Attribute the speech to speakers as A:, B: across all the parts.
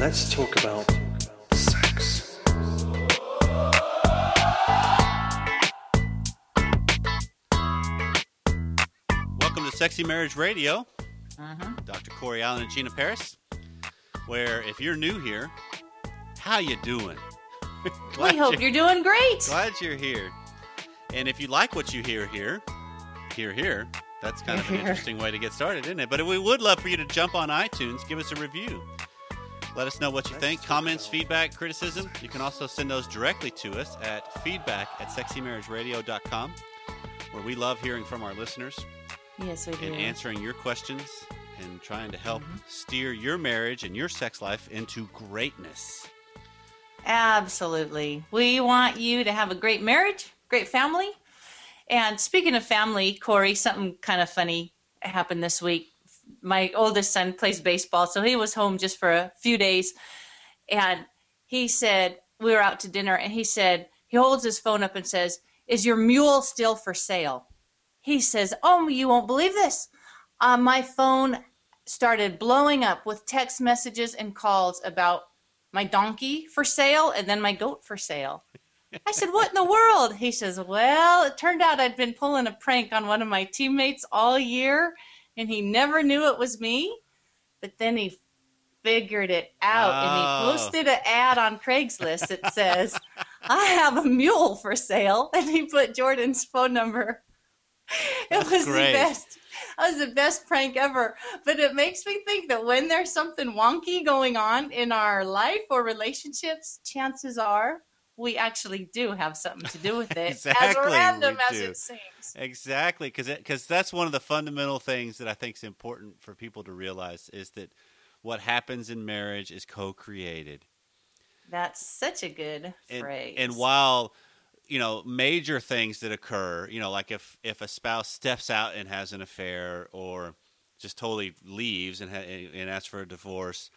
A: Let's talk about sex.
B: Welcome to Sexy Marriage Radio.
C: Mm-hmm.
B: Dr. Corey Allen and Gina Parris. Where if you're new here, how you doing?
C: We hope you're doing great.
B: glad you're here. And if you like what you hear here, here, here, that's kind of an
C: Here.
B: interesting way to get started, isn't it? But we would love for you to jump on iTunes, give us a review. Let us know what you think. Comments, feedback, criticism. You can also send those directly to us at feedback at sexymarriageradio.com, where we love hearing from our listeners
C: Yes, we do.
B: and answering your questions and trying to help
C: Mm-hmm.
B: steer your marriage and your sex life into greatness.
C: Absolutely. We want you to have a great marriage, great family. And speaking of family, Corey, something kind of funny happened this week. My oldest son plays baseball, so he was home just for a few days. And he said, We were out to dinner, and he said, He holds his phone up and says, Is your mule still for sale? He says, Oh, you won't believe this. Uh, my phone started blowing up with text messages and calls about my donkey for sale and then my goat for sale. I said, What in the world? He says, Well, it turned out I'd been pulling a prank on one of my teammates all year and he never knew it was me. But then he figured it out
B: Oh.
C: and he oh. posted an ad on Craigslist that says, I have a mule for sale. And he put Jordan's phone number. It
B: That's
C: was
B: great.
C: the best. That was the best prank ever. But it makes me think that when there's something wonky going on in our life or relationships, chances are we actually do have something to do with it.
B: Exactly,
C: as random as it seems.
B: Exactly, because because that's one of the fundamental things that I think is important for people to realize is that what happens in marriage is co-created.
C: That's such a good
B: and,
C: phrase.
B: and while you know major things that occur you know like if if a spouse steps out and has an affair or just totally leaves and ha- and asks for a divorce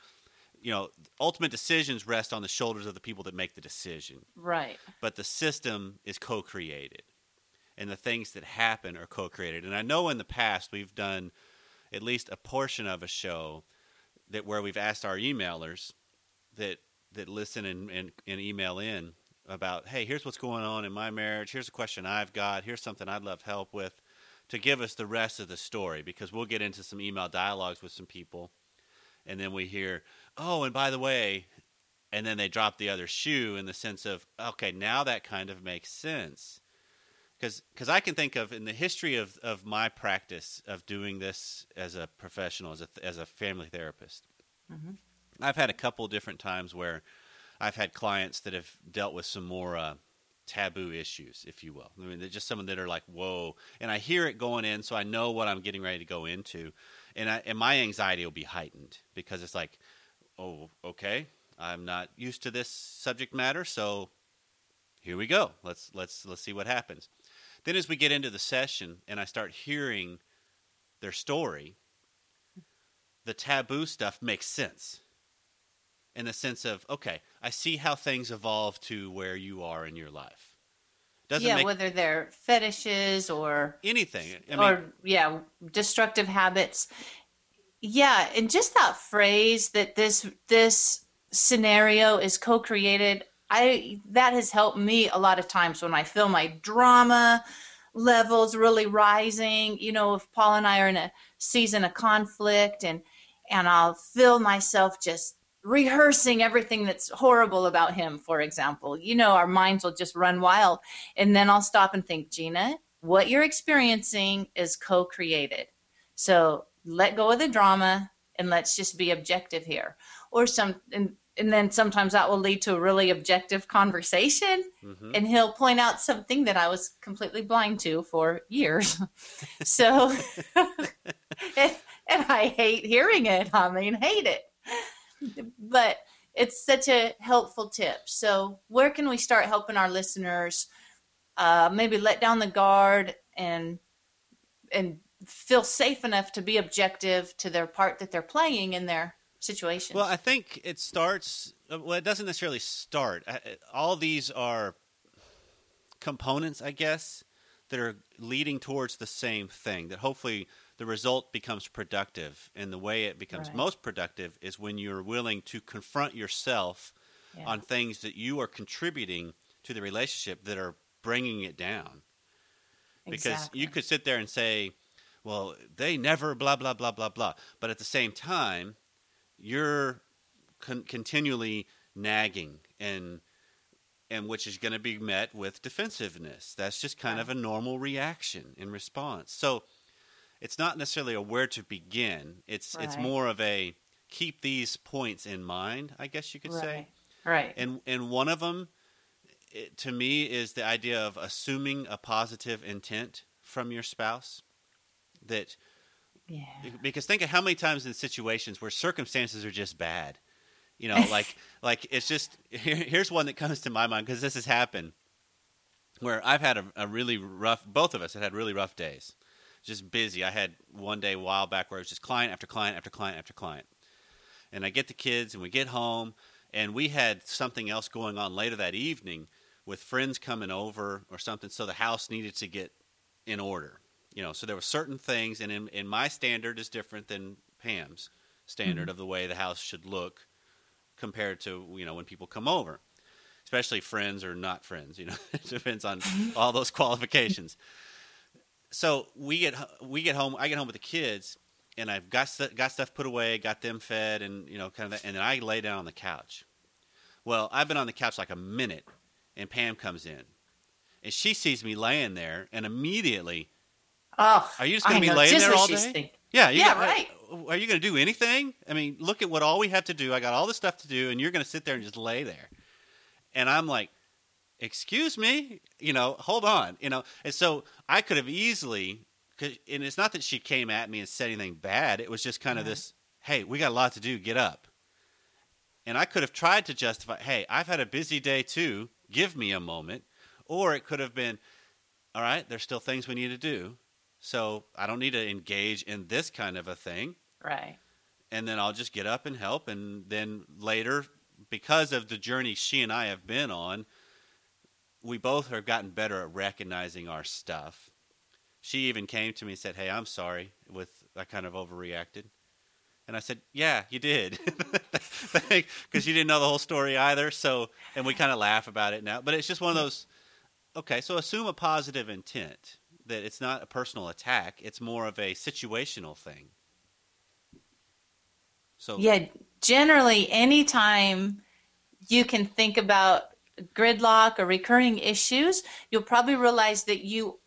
B: you know ultimate decisions rest on the shoulders of the people that make the decision.
C: Right.
B: but the system is co-created and the things that happen are co-created. And i know in the past we've done at least a portion of a show that where we've asked our emailers that that listen and, and, and email in about hey here's what's going on in my marriage. Here's a question i've got. Here's something i'd love help with to give us the rest of the story because we'll get into some email dialogues with some people and then we hear oh and by the way and then they drop the other shoe in the sense of okay now that kind of makes sense because i can think of in the history of, of my practice of doing this as a professional as a, as a family therapist
C: Mhm.
B: i've had a couple different times where i've had clients that have dealt with some more uh, taboo issues if you will i mean they're just some that are like whoa and i hear it going in so i know what i'm getting ready to go into and, I, and my anxiety will be heightened because it's like oh okay i'm not used to this subject matter so here we go. Let's let's let's see what happens. Then as we get into the session and i start hearing their story the taboo stuff makes sense. In the sense of okay i see how things evolve to where you are in your life. Doesn't
C: yeah,
B: make
C: whether they're fetishes or
B: anything. I mean
C: or yeah, destructive habits. Yeah, and just that phrase that this this scenario is co-created, I that has helped me a lot of times when I feel my drama levels really rising. You know, if Paul and I are in a season of conflict and and I'll feel myself just rehearsing everything that's horrible about him, for example. You know, our minds will just run wild. And then I'll stop and think, Gina, what you're experiencing is co created. So let go of the drama and let's just be objective here. Or some, and, and then sometimes that will lead to a really objective conversation.
B: mhm.
C: And he'll point out something that I was completely blind to for years. so, and, and I hate hearing it. I mean, hate it. But it's such a helpful tip. So, where can we start helping our listeners uh, maybe let down the guard and and feel safe enough to be objective to their part that they're playing in their situation?
B: Well, I think it starts. uh, Well, it doesn't necessarily start. All these are components, I guess, that are leading towards the same thing. That hopefully the result becomes productive. And the way it becomes
C: Right.
B: most productive is when you're willing to confront yourself
C: Yeah.
B: on things that you are contributing to the relationship that are bringing it down. Because you could sit there and say, well, they never blah, blah, blah, blah, blah. But at the same time, you're con- continually nagging and and which is going to be met with defensiveness. That's just kind of a normal reaction in response. So it's not necessarily a where to begin. It's it's more of a keep these points in mind, I guess you could say.
C: right. Right.
B: And and one of them, it, to me, is the idea of assuming a positive intent from your spouse. That
C: yeah.
B: because think of how many times in situations where circumstances are just bad, you know, like like it's just here, here's one that comes to my mind because this has happened where I've had a, a really rough. Both of us had had really rough days, just busy. I had one day a while back where it was just client after client after client after client, and I get the kids and we get home and we had something else going on later that evening with friends coming over or something, so the house needed to get in order. You know, so there were certain things, and in, in my standard is different than Pam's standard mm-hmm. of the way the house should look compared to you know when people come over, especially friends or not friends. You know, it depends on mm-hmm. all those qualifications. So we get we get home. I get home with the kids, and I've got got stuff put away, got them fed, and you know, kind of, that, and then I lay down on the couch. Well, I've been on the couch like a minute, and Pam comes in, and she sees me laying there, and immediately,
C: Oh,
B: are you just going to be laying
C: just
B: there all day?
C: thinking.
B: Yeah, you
C: Yeah,
B: got-
C: right.
B: Are you going to do anything? I mean, look at what all we have to do. I got all this stuff to do, and you're going to sit there and just lay there. And I'm like, excuse me, you know, hold on, you know. And so I could have easily, 'cause- and it's not that she came at me and said anything bad. It was just kind of
C: Right.
B: this, hey, we got a lot to do. Get up. And I could have tried to justify, hey, I've had a busy day too. Give me a moment. Or it could have been, all right, there's still things we need to do. So I don't need to engage in this kind of a thing.
C: Right.
B: And then I'll just get up and help. And then later, because of the journey she and I have been on, we both have gotten better at recognizing our stuff. She even came to me and said, Hey, I'm sorry with I kind of overreacted. And I said, Yeah, you did. Because you didn't know the whole story either. So, and we kind of laugh about it now. But it's just one of those, okay, so assume a positive intent that it's not a personal attack, it's more of a situational thing. So,
C: Yeah, generally, anytime you can think about gridlock or recurring issues, you'll probably realize that you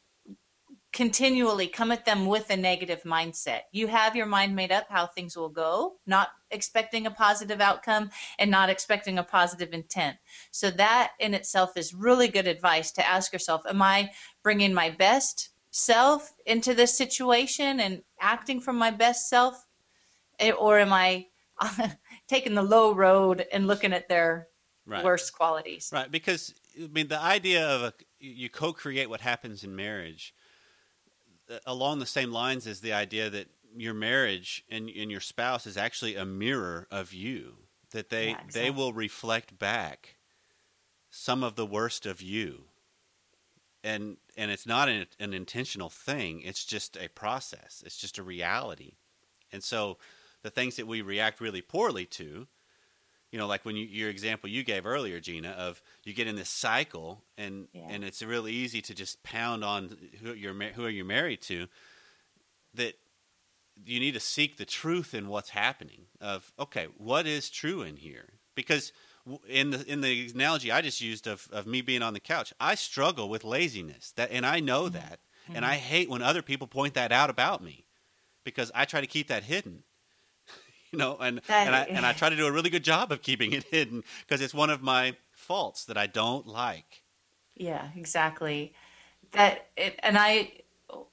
C: continually come at them with a negative mindset. You have your mind made up how things will go, not expecting a positive outcome and not expecting a positive intent. So, that in itself is really good advice to ask yourself Am I bringing my best self into this situation and acting from my best self? Eh, or am I taking the low road and looking at their
B: right.
C: worst qualities?
B: Right, because I mean the idea of a you co-create what happens in marriage uh, along the same lines as the idea that your marriage and, and your spouse is actually a mirror of you that they
C: Yeah,
B: they will reflect back some of the worst of you and and it's not an, an intentional thing it's just a process it's just a reality and so the things that we react really poorly to you know like when you your example you gave earlier gina of you get in this cycle and
C: Yeah.
B: and it's really easy to just pound on who you're who are you married to that you need to seek the truth in what's happening of okay what is true in here because in the in the analogy I just used of, of me being on the couch I struggle with laziness that and I know mm-hmm. that and mm-hmm. I hate when other people point that out about me because I try to keep that hidden you know and
C: That-
B: and I and I try to do a really good job of keeping it hidden because it's one of my faults that I don't like.
C: Yeah, exactly. That it, and I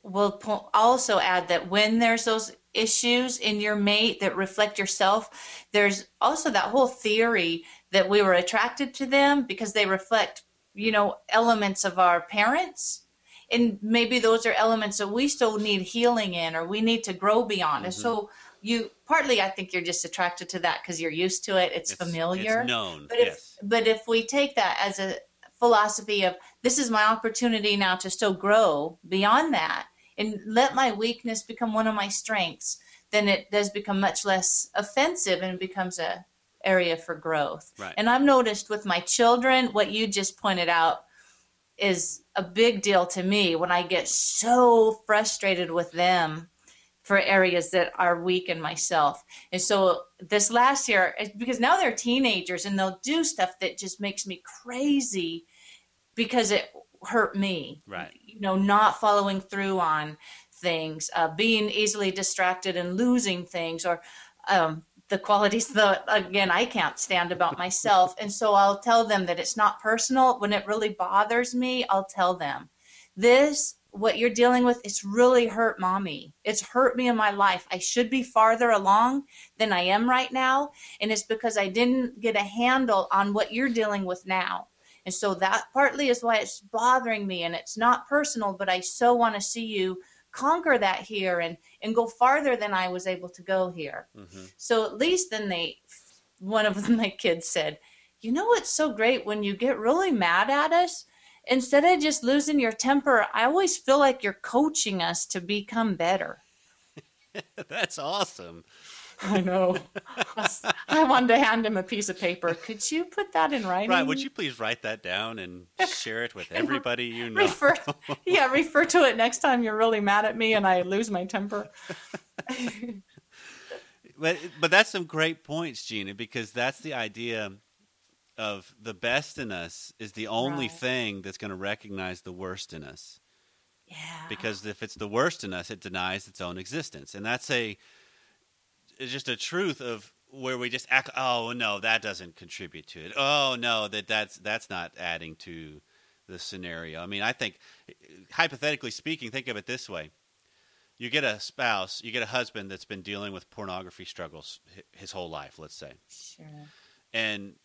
C: will po- also add that when there's those issues in your mate that reflect yourself, there's also that whole theory that we were attracted to them because they reflect, you know, elements of our parents. And maybe those are elements that we still need healing in or we need to grow beyond. And mm-hmm. so you partly I think you're just attracted to that because you're used to it. It's, familiar.
B: it's known
C: But if
B: yes
C: but if we take that as a philosophy of this is my opportunity now to still grow beyond that, and let my weakness become one of my strengths, then it does become much less offensive and it becomes a area for growth.
B: Right.
C: And I've noticed with my children, what you just pointed out is a big deal to me when I get so frustrated with them for areas that are weak in myself. And so this last year, because now they're teenagers and they'll do stuff that just makes me crazy because it hurt me.
B: Right.
C: You know, not following through on things, uh, being easily distracted and losing things, or um, the qualities that again I can't stand about myself. And so I'll tell them that it's not personal. When it really bothers me, I'll tell them. This what you're dealing with it's really hurt mommy. It's hurt me in my life. I should be farther along than i am right now. And it's because i didn't get a handle on what you're dealing with now. And so that partly is why it's bothering me. And it's not personal but i so want to see you conquer that here and and go farther than i was able to go here
B: hmm
C: so at least then they, one of my kids said, you know what's so great when you get really mad at us? Instead of just losing your temper, I always feel like you're coaching us to become better.
B: That's awesome.
C: I know. I wanted to hand him a piece of paper. Could you put that in writing?
B: Right. Would you please write that down and share it with everybody you know?
C: refer? Yeah, refer to it next time you're really mad at me and I lose my temper.
B: But but that's some great points, Gina, because that's the idea of the best in us is the only
C: Right.
B: thing that's going to recognize the worst in us.
C: Yeah.
B: Because if it's the worst in us, it denies its own existence, and that's a it's just a truth of where we just act. Oh no, that doesn't contribute to it. Oh no, that that's that's not adding to the scenario. I mean, I think hypothetically speaking, think of it this way: you get a spouse, you get a husband that's been dealing with pornography struggles his whole life, let's say,
C: Sure.
B: and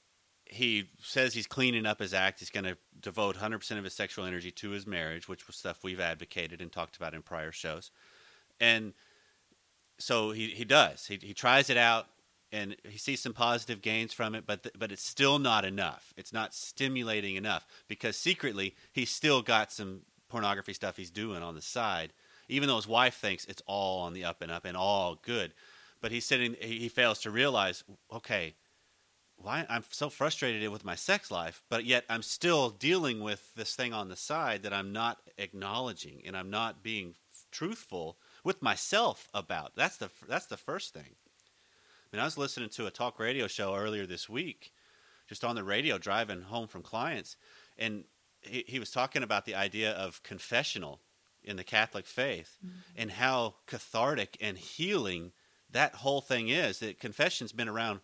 B: he says he's cleaning up his act. He's going to devote 100% of his sexual energy to his marriage, which was stuff we've advocated and talked about in prior shows. And so he, he does. He, he tries it out and he sees some positive gains from it, but, th- but it's still not enough. It's not stimulating enough because secretly he's still got some pornography stuff he's doing on the side, even though his wife thinks it's all on the up and up and all good. But he's sitting, he, he fails to realize, okay, why I'm so frustrated with my sex life, but yet I'm still dealing with this thing on the side that I'm not acknowledging and I'm not being truthful with myself about. That's the that's the first thing. I mean, I was listening to a talk radio show earlier this week, just on the radio driving home from clients, and he, he was talking about the idea of confessional in the Catholic faith mm-hmm. and how cathartic and healing that whole thing is. That confession's been around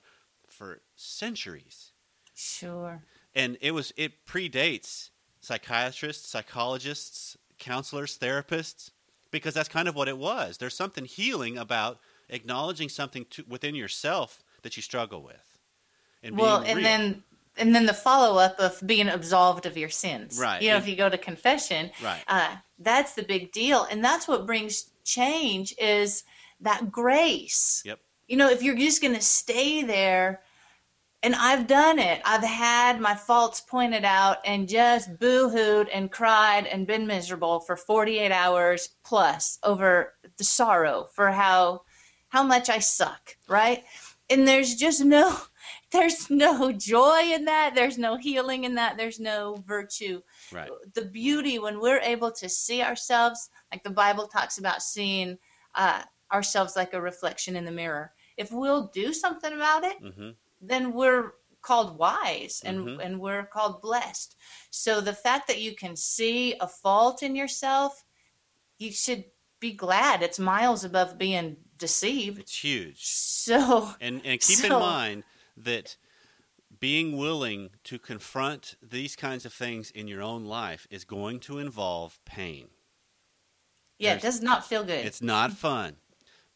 B: for centuries
C: Sure.
B: and it was it predates psychiatrists psychologists counselors therapists because that's kind of what it was there's something healing about acknowledging something to, within yourself that you struggle with and
C: well and
B: real.
C: then and then the follow-up of being absolved of your sins
B: Right.
C: you know
B: And-
C: if you go to confession
B: right
C: uh, that's the big deal and that's what brings change is that grace
B: Yep.
C: you know if you're just going to stay there and i've done it. I've had my faults pointed out and just boo-hooed and cried and been miserable for 48 hours plus over the sorrow for how how much i suck right? And there's just no there's no joy in that. There's no healing in that. There's no virtue.
B: Right.
C: The beauty when we're able to see ourselves like the bible talks about seeing uh, ourselves like a reflection in the mirror. If we'll do something about it
B: hmm
C: then we're called wise and
B: Mhm.
C: and we're called blessed. So the fact that you can see a fault in yourself you should be glad. It's miles above being deceived.
B: It's huge.
C: So
B: and and keep in mind that being willing to confront these kinds of things in your own life is going to involve pain.
C: Yeah it does not feel good.
B: It's not fun.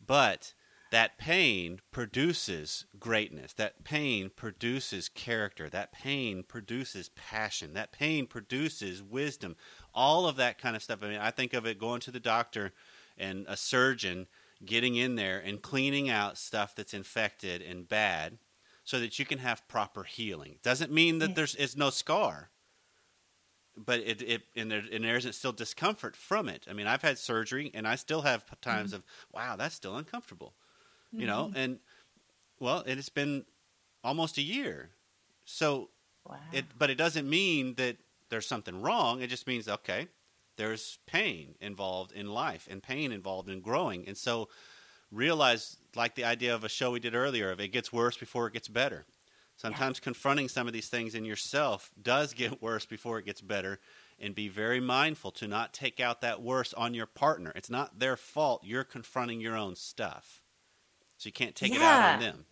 B: But that pain produces greatness. That pain produces character. That pain produces passion. That pain produces wisdom. All of that kind of stuff. I mean, I think of it going to the doctor and a surgeon getting in there and cleaning out stuff that's infected and bad so that you can have proper healing. Doesn't mean that there's is no scar. but it, it and there and there isn't still discomfort from it. I mean, I've had surgery and I still have times mm-hmm. of wow, that's still uncomfortable. You know, mm-hmm. and well, and it has been almost a year. So
C: Wow.
B: it but it doesn't mean that there's something wrong. It just means okay, there's pain involved in life and pain involved in growing. And so realize like the idea of a show we did earlier of it gets worse before it gets better. Sometimes confronting some of these things in yourself does get worse before it gets better and be very mindful to not take out that worse on your partner. It's not their fault. You're confronting your own stuff. So you can't take it out on them.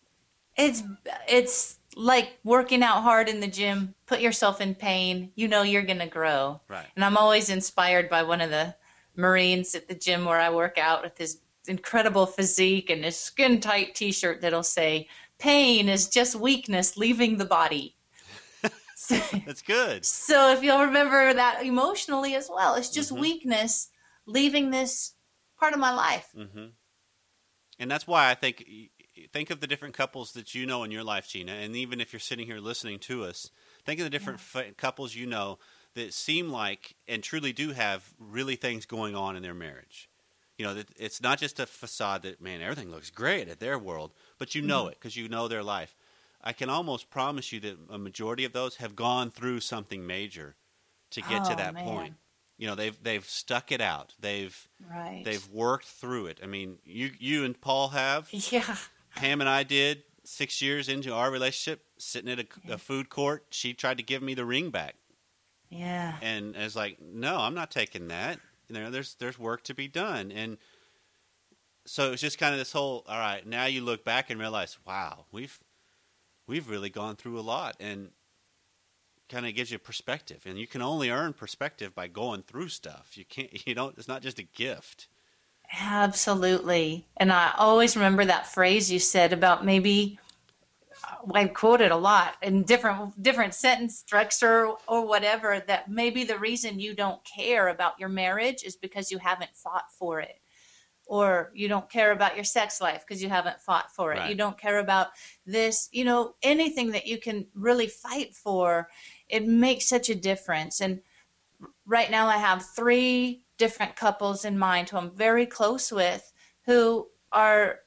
C: It's it's like working out hard in the gym. Put yourself in pain. You know you're gonna grow.
B: Right.
C: And I'm always inspired by one of the Marines at the gym where I work out with his incredible physique and his skin tight T-shirt that'll say, "Pain is just weakness leaving the body."
B: That's good.
C: so if you'll remember that emotionally as well, it's just
B: Mhm.
C: weakness leaving this part of my life.
B: hmm And that's why I think think of the different couples that you know in your life, Gina, and even if you're sitting here listening to us, think of the different fa- couples you know that seem like and truly do have really things going on in their marriage. You know, that it's not just a facade that man everything looks great at their world, but you know mm-hmm. it because you know their life. I can almost promise you that a majority of those have gone through something major to get to
C: Oh,
B: that
C: man.
B: point. You know, they've they've stuck it out. They've
C: Right.
B: They've worked through it. I mean, you you and Paul have.
C: yeah.
B: Pam and I did six years into our relationship, sitting at a, a food court. She tried to give me the ring back,
C: Yeah.
B: and I was like, "No, I'm not taking that. You know, there's there's work to be done." And so it's just kind of this whole. All right, now you look back and realize, wow, we've we've really gone through a lot, and kind of gives you perspective. And you can only earn perspective by going through stuff. You can't. You don't. It's not just a gift.
C: Absolutely. And I always remember that phrase you said about maybe uh, I quote it a lot in different different sentence structure or whatever that maybe the reason you don't care about your marriage is because you haven't fought for it. Or you don't care about your sex life because you haven't fought for it.
B: Right.
C: You don't care about this, you know, anything that you can really fight for, it makes such a difference. And right now I have three different couples in mind who I'm very close with who are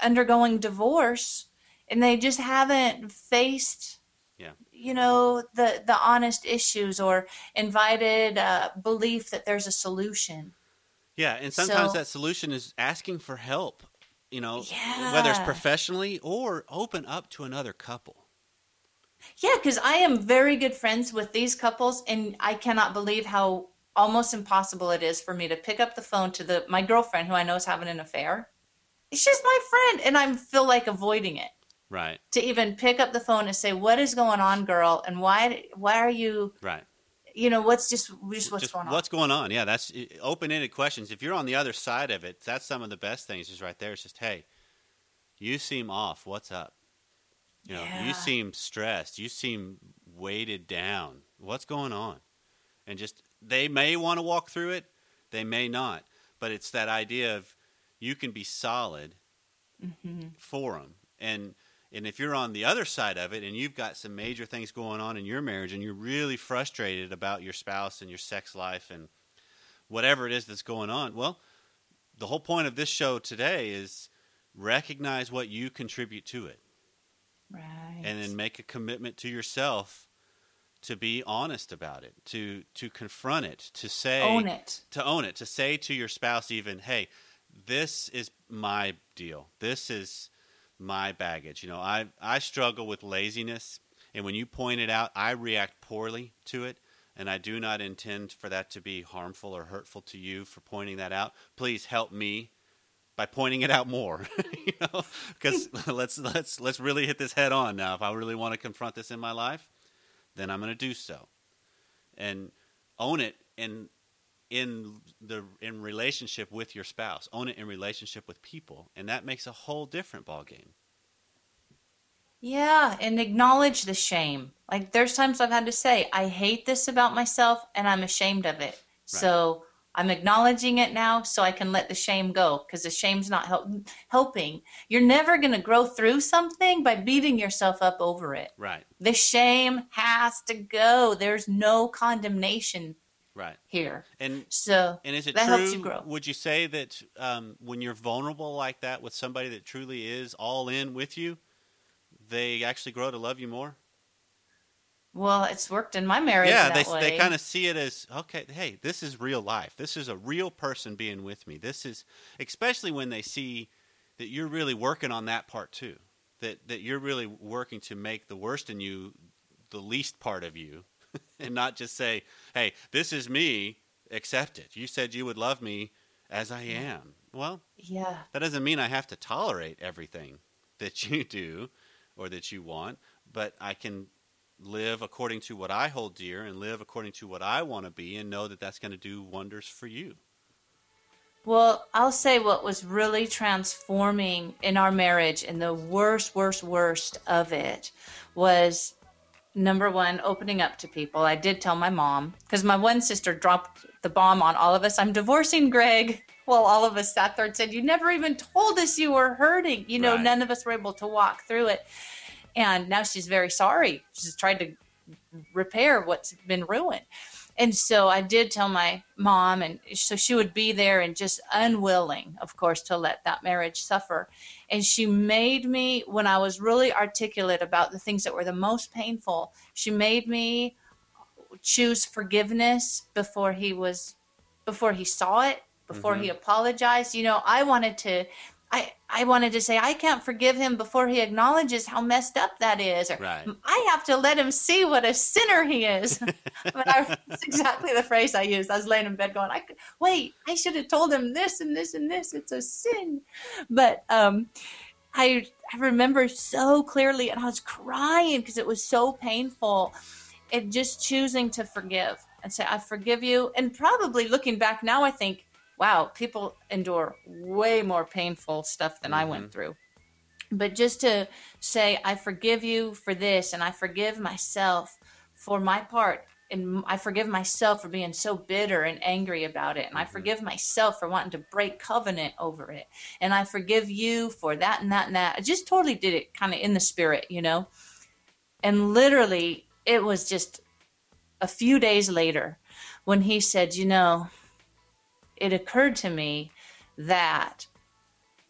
C: undergoing divorce and they just haven't faced
B: Yeah.
C: you know the the honest issues or invited uh, belief that there's a solution
B: Yeah, and sometimes
C: So-
B: that solution is asking for help. You know, whether it's professionally or open up to another couple.
C: Yeah, because I am very good friends with these couples, and I cannot believe how almost impossible it is for me to pick up the phone to the my girlfriend who I know is having an affair. She's my friend, and I feel like avoiding it.
B: Right,
C: To even pick up the phone and say, "What is going on, girl?" and why why are you,
B: right.
C: you know, what's just just what's
B: Just
C: going on?
B: what's going on? Yeah, that's eh, open ended questions. If you're on the other side of it, that's some of the best things. Is right there. It's just, hey, you seem off. What's up? You know,
C: Yeah.
B: you seem stressed. You seem weighted down. What's going on? And just they may want to walk through it, they may not. But it's that idea of you can be solid
C: Mhm.
B: for them. And and if you're on the other side of it and you've got some major things going on in your marriage and you're really frustrated about your spouse and your sex life and whatever it is that's going on, well, the whole point of this show today is recognize what you contribute to it
C: Right.
B: and then make a commitment to yourself to be honest about it, to to confront it, to say
C: own it.
B: to own it, to say to your spouse, even, hey, this is my deal. This is my baggage. You know, I, I struggle with laziness. And when you point it out, I react poorly to it. And I do not intend for that to be harmful or hurtful to you for pointing that out. Please help me by pointing it out more. you know, because let's let's let's really hit this head on now. If I really want to confront this in my life, then I'm going to do so, and own it in in the in relationship with your spouse. Own it in relationship with people, and that makes a whole different ball game.
C: Yeah, and acknowledge the shame. Like there's times I've had to say, I hate this about myself and I'm ashamed of it. So I'm acknowledging it now so I can let the shame go because the shame's not help, helping. You're never going to grow through something by beating yourself up over it.
B: Right.
C: The shame has to go. There's no condemnation
B: Right.
C: here.
B: And
C: So
B: and is it
C: that
B: true?
C: helps you grow.
B: Would you say that um, when you're vulnerable like that with somebody that truly is all in with you, they actually grow to love you more?
C: Well, it's worked in my marriage.
B: yeah, they
C: way.
B: they kind of see it as okay. Hey, this is real life. This is a real person being with me. This is especially when they see that you're really working on that part too. That that you're really working to make the worst in you the least part of you, and not just say, "Hey, this is me. Accept it." You said you would love me as I am. Well,
C: Yeah.
B: that doesn't mean I have to tolerate everything that you do or that you want, but I can live according to what I hold dear and live according to what I want to be and know that that's going to do wonders for you.
C: Well, I'll say what was really transforming in our marriage and the worst, worst, worst of it was number one, opening up to people. I did tell my mom because my one sister dropped the bomb on all of us. I'm divorcing Greg. Well, all of us sat there and said, You never even told us you were hurting. You know,
B: Right.
C: none of us were able to walk through it. And now she's very sorry. She's tried to repair what's been ruined. And so I did tell my mom, and so she would be there and just unwilling, of course, to let that marriage suffer. And she made me, when I was really articulate about the things that were the most painful, she made me choose forgiveness before he was, before he saw it, before he mm-hmm. apologized. You know, I wanted to. I, I wanted to say I can't forgive him before he acknowledges how messed up that is, or
B: Right.
C: I have to let him see what a sinner he is. but I, that's exactly the phrase I used. I was laying in bed going, I wait, I should have told him this and this and this. It's a sin. But um, I, I remember so clearly, and I was crying because it was so painful. And just choosing to forgive and say, I forgive you. And probably looking back now, I think, wow, people endure way more painful stuff than I went mm-hmm. through. But just to say i forgive you for this and i forgive myself for my part and i forgive myself for being so bitter and angry about it and i mm-hmm. forgive myself for wanting to break covenant over it and i forgive you for that and that and that. I just totally did it kind of in the spirit you know? And literally it was just a few days later when he said you know it occurred to me that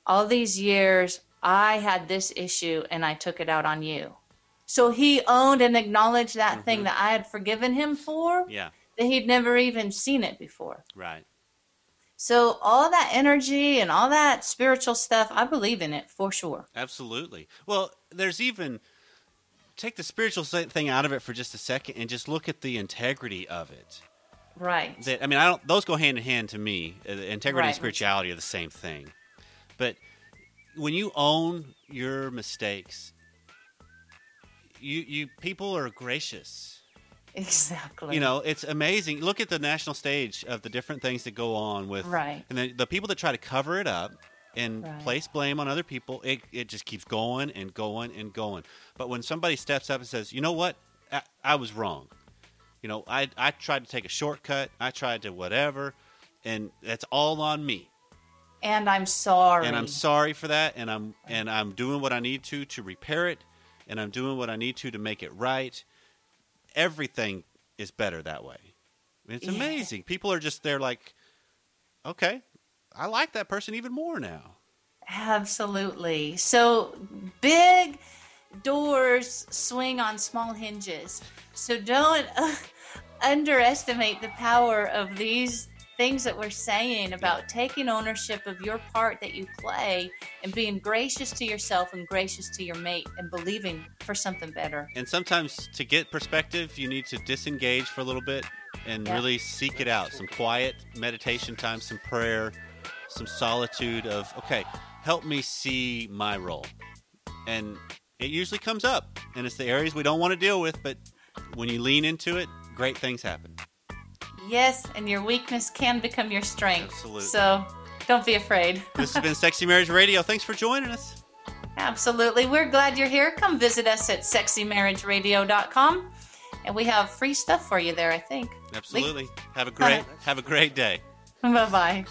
C: all these years I had this issue and I took it out on you. So he owned and acknowledged that mm-hmm. thing that I had forgiven him for,
B: Yeah,
C: that he'd never even seen it before.
B: right.
C: So all that energy and all that spiritual stuff, I believe in it for sure.
B: Absolutely. Well, there's even take the spiritual thing out of it for just a second and just look at the integrity of it.
C: Right.
B: that I mean, I don't. Those go hand in hand to me. Uh, Integrity
C: Right.
B: and spirituality are the same thing. But when you own your mistakes, you you people are gracious.
C: Exactly.
B: You know, it's amazing. Look at the national stage of the different things that go on with,
C: Right.
B: And the, the people that try to cover it up and
C: Right.
B: place blame on other people, it it just keeps going and going and going. But when somebody steps up and says, "You know what? I, I was wrong. You know, I I tried to take a shortcut. I tried to whatever, and that's all on me.
C: and I'm sorry.
B: And I'm sorry for that. And I'm and I'm doing what I need to to repair it, and I'm doing what I need to to make it right. Everything is better that way. It's
C: Yeah.
B: amazing. People are just they're like, okay, I like that person even more now.
C: Absolutely. So big doors swing on small hinges. So don't uh, underestimate the power of these things that we're saying about taking ownership of your part that you play and being gracious to yourself and gracious to your mate and believing for something better.
B: And sometimes to get perspective, you need to disengage for a little bit and
C: Yeah.
B: really seek it out. Some quiet meditation time, some prayer, some solitude of, okay, help me see my role. And it usually comes up. And it's the areas we don't want to deal with, but when you lean into it, great things happen.
C: Yes, and your weakness can become your strength.
B: Absolutely.
C: So don't be afraid.
B: This has been Sexy Marriage Radio. Thanks for joining us.
C: Absolutely. We're glad you're here. Come visit us at sexymarriageradio.com. And we have free stuff for you there, I think.
B: Absolutely. Have a great have a great day.
C: Bye bye.